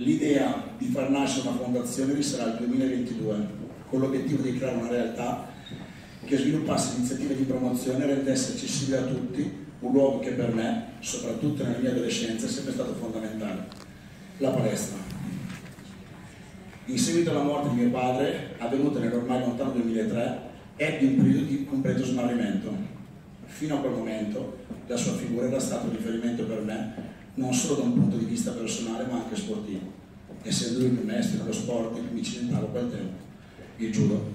L'idea di far nascere una fondazione risalrà al 2022, con l'obiettivo di creare una realtà che sviluppasse iniziative di promozione e rendesse accessibile a tutti un luogo che per me, soprattutto nella mia adolescenza, è sempre stato fondamentale, la palestra. In seguito alla morte di mio padre, avvenuta nell'ormai lontano 2003, ebbi un periodo di completo smarrimento. Fino a quel momento la sua figura era stato un riferimento per me non solo da un punto di vista personale ma anche sportivo. Essendo il mio maestro nello sport che mi cilentavo a quel tempo, il judo.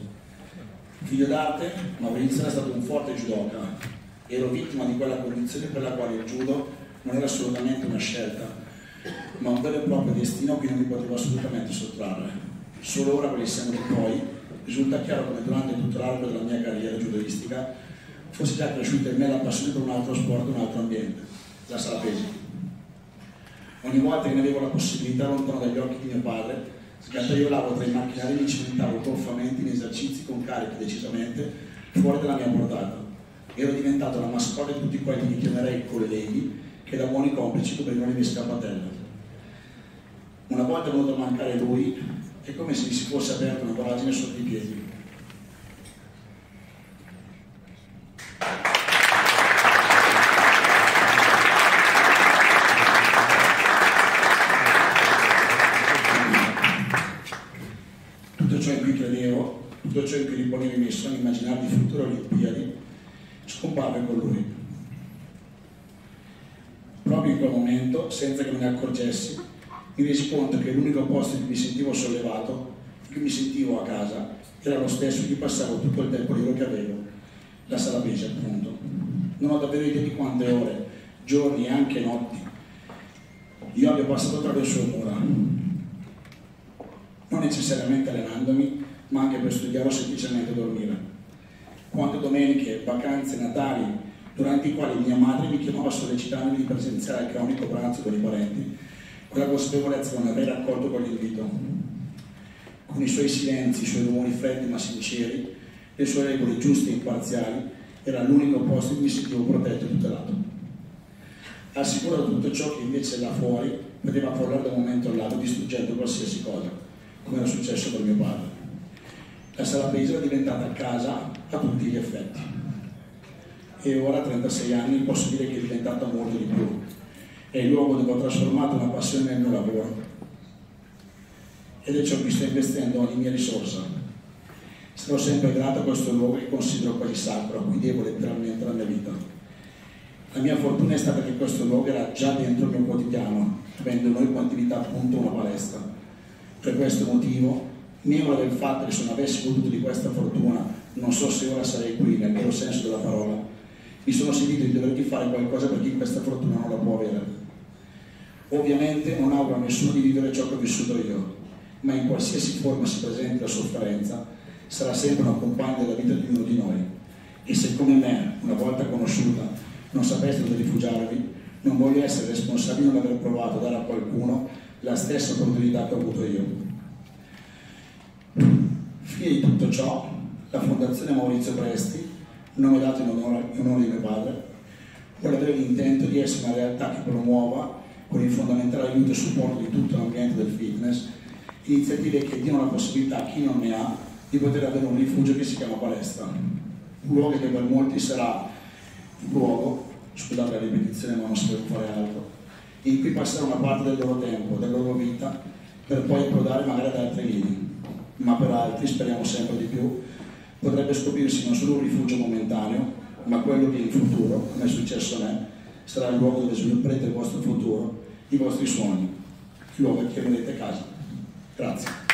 Figlio d'arte, Maurizio era stato un forte judoka. Ero vittima di quella condizione per la quale il judo non era assolutamente una scelta, ma un vero e proprio destino cui non mi potevo assolutamente sottrarre. Solo ora, senno di poi, risulta chiaro come durante tutto l'arco della mia carriera judoistica fosse già cresciuta in me la passione per un altro sport, un altro ambiente, la sala pesi. Ogni volta che ne avevo la possibilità, lontano dagli occhi di mio padre, sgattaiolavo tra i macchinari e mi cimentavo goffamente in esercizi con carichi decisamente fuori dalla mia portata. Ero diventato la mascotte di tutti quelli che chiamerei colleghi che da buoni complici coprivano le mie scappatelle. Una volta venuto a mancare lui, è come se mi si fosse aperta una voragine sotto i piedi. Tutto ciò in cui credevo, tutto ciò in cui riponevo i miei sogni immaginari di future Olimpiadi, scomparve con lui. Proprio in quel momento, senza che me ne accorgessi, mi resi conto che l'unico posto in cui mi sentivo sollevato, in cui mi sentivo a casa, era lo stesso in cui passavo tutto il tempo libero che avevo, la sala pesce appunto. Non ho davvero idea di quante ore, giorni e anche notti io abbia passato tra le sue mura, non necessariamente allenandomi, ma anche per studiare o semplicemente dormire. Quante domeniche, vacanze, Natali, durante i quali mia madre mi chiamava sollecitandomi di presenziare al cronico pranzo con i parenti, con la consapevolezza non avrei raccolto quell'invito. Con i suoi silenzi, i suoi rumori freddi ma sinceri, le sue regole giuste e imparziali, era l'unico posto in cui mi sentivo protetto e tutelato. Da tutto ciò che invece là fuori poteva crollare da un momento all'altro distruggendo qualsiasi cosa, come era successo per mio padre. La sala pesi era diventata casa a tutti gli effetti. E ora, a 36 anni, posso dire che è diventata molto di più. È il luogo dove ho trasformato una passione nel mio lavoro. Ed è ciò che sto investendo ogni mia risorsa. Sarò sempre grato a questo luogo che considero quasi sacro, a cui devo letteralmente la mia vita. La mia fortuna è stata che questo luogo era già dentro il mio quotidiano, avendo noi quantità appunto una palestra. Per questo motivo, memore del fatto che se non avessi goduto di questa fortuna, non so se ora sarei qui nel vero senso della parola, mi sono sentito di dover fare qualcosa per chi questa fortuna non la può avere. Ovviamente non auguro a nessuno di vivere ciò che ho vissuto io, ma in qualsiasi forma si presenti la sofferenza, sarà sempre una compagna della vita di ognuno di noi. E se come me, una volta conosciuta, non sapeste dove rifugiarvi, non voglio essere responsabile di non aver provato a dare a qualcuno la stessa opportunità che ho avuto io. Fine di tutto ciò, la Fondazione Maurizio Presti, nome dato in onore, in onore di mio padre, vuole avere l'intento di essere una realtà che promuova, con il fondamentale aiuto e supporto di tutto l'ambiente del fitness, iniziative che diano la possibilità a chi non ne ha di poter avere un rifugio che si chiama palestra. Un luogo che per molti sarà un luogo, scusate la ripetizione ma non può fare altro, in cui passare una parte del loro tempo, della loro vita, per poi approdare magari ad altri lini. Ma per altri, speriamo sempre di più, potrebbe scoprirsi non solo un rifugio momentaneo, ma quello che in futuro, come è successo a me, sarà il luogo dove svilupperete il vostro futuro, i vostri sogni, il luogo che chiamerete casa. Grazie.